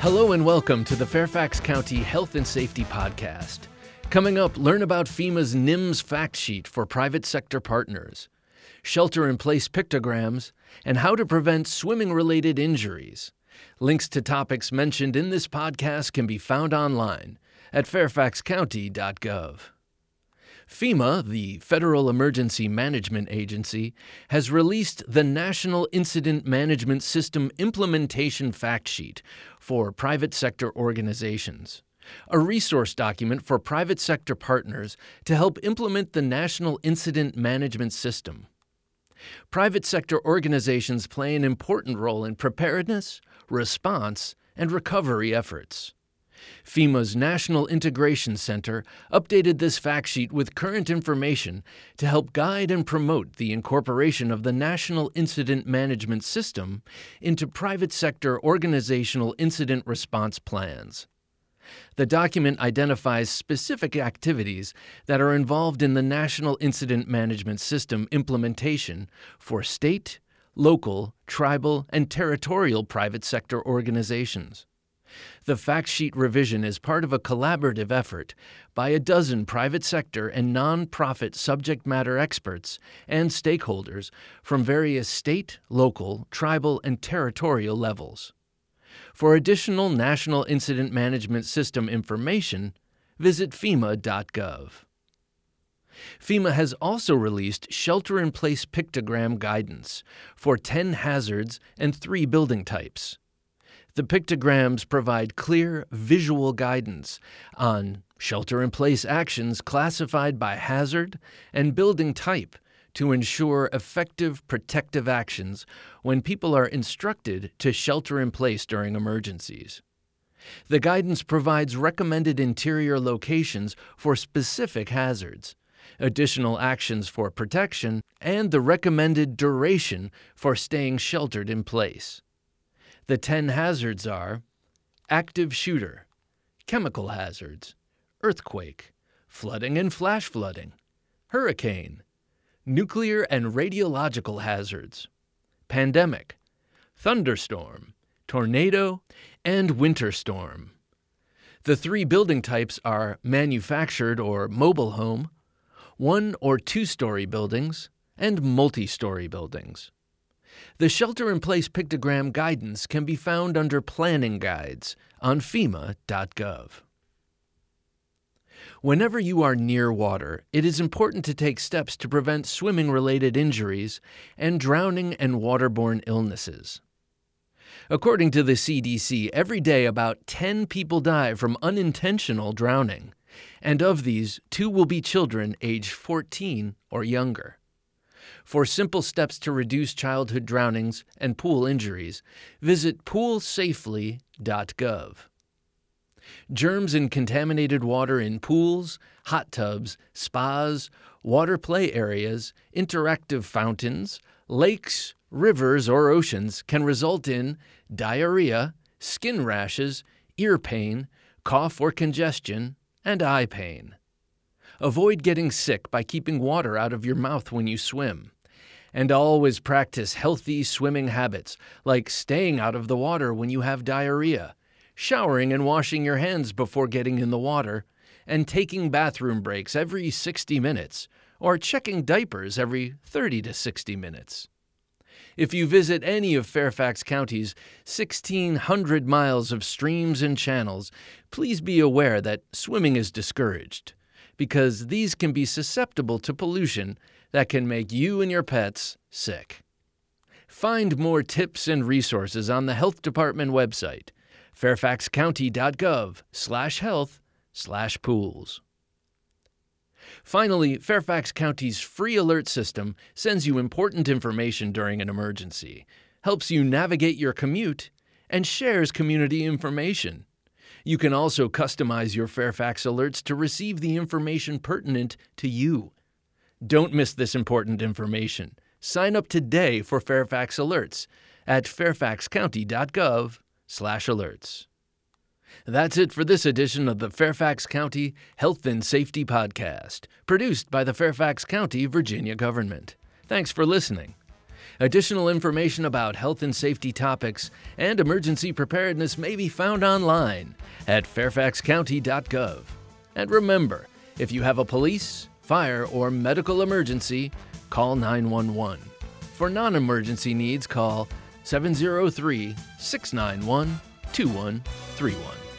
Hello and welcome to the Fairfax County Health and Safety Podcast. Coming up, learn about FEMA's NIMS fact sheet for private sector partners, shelter in place pictograms, and how to prevent swimming related injuries. Links to topics mentioned in this podcast can be found online at fairfaxcounty.gov. FEMA, the Federal Emergency Management Agency, has released the National Incident Management System Implementation Fact Sheet for private sector organizations, a resource document for private sector partners to help implement the National Incident Management System. Private sector organizations play an important role in preparedness, response, and recovery efforts. FEMA's National Integration Center updated this fact sheet with current information to help guide and promote the incorporation of the National Incident Management System into private sector organizational incident response plans. The document identifies specific activities that are involved in the National Incident Management System implementation for state, local, tribal, and territorial private sector organizations. The fact sheet revision is part of a collaborative effort by a dozen private sector and nonprofit subject matter experts and stakeholders from various state, local, tribal, and territorial levels. For additional National Incident Management System information, visit FEMA.gov. FEMA has also released shelter in place pictogram guidance for 10 hazards and 3 building types. The pictograms provide clear visual guidance on shelter in place actions classified by hazard and building type to ensure effective protective actions when people are instructed to shelter in place during emergencies. The guidance provides recommended interior locations for specific hazards, additional actions for protection, and the recommended duration for staying sheltered in place. The 10 hazards are active shooter, chemical hazards, earthquake, flooding and flash flooding, hurricane, nuclear and radiological hazards, pandemic, thunderstorm, tornado, and winter storm. The three building types are manufactured or mobile home, one or two story buildings, and multi story buildings. The shelter in place pictogram guidance can be found under Planning Guides on FEMA.gov. Whenever you are near water, it is important to take steps to prevent swimming related injuries and drowning and waterborne illnesses. According to the CDC, every day about 10 people die from unintentional drowning, and of these, two will be children aged 14 or younger. For simple steps to reduce childhood drownings and pool injuries, visit poolsafely.gov. Germs in contaminated water in pools, hot tubs, spas, water play areas, interactive fountains, lakes, rivers, or oceans can result in diarrhea, skin rashes, ear pain, cough or congestion, and eye pain. Avoid getting sick by keeping water out of your mouth when you swim. And always practice healthy swimming habits, like staying out of the water when you have diarrhea, showering and washing your hands before getting in the water, and taking bathroom breaks every 60 minutes, or checking diapers every 30 to 60 minutes. If you visit any of Fairfax County's 1,600 miles of streams and channels, please be aware that swimming is discouraged because these can be susceptible to pollution that can make you and your pets sick. Find more tips and resources on the Health Department website, fairfaxcounty.gov/health/pools. Finally, Fairfax County's free alert system sends you important information during an emergency, helps you navigate your commute, and shares community information. You can also customize your Fairfax alerts to receive the information pertinent to you. Don't miss this important information. Sign up today for Fairfax Alerts at fairfaxcounty.gov/alerts. That's it for this edition of the Fairfax County Health and Safety Podcast, produced by the Fairfax County, Virginia government. Thanks for listening. Additional information about health and safety topics and emergency preparedness may be found online at fairfaxcounty.gov. And remember, if you have a police, fire, or medical emergency, call 911. For non emergency needs, call 703 691 2131.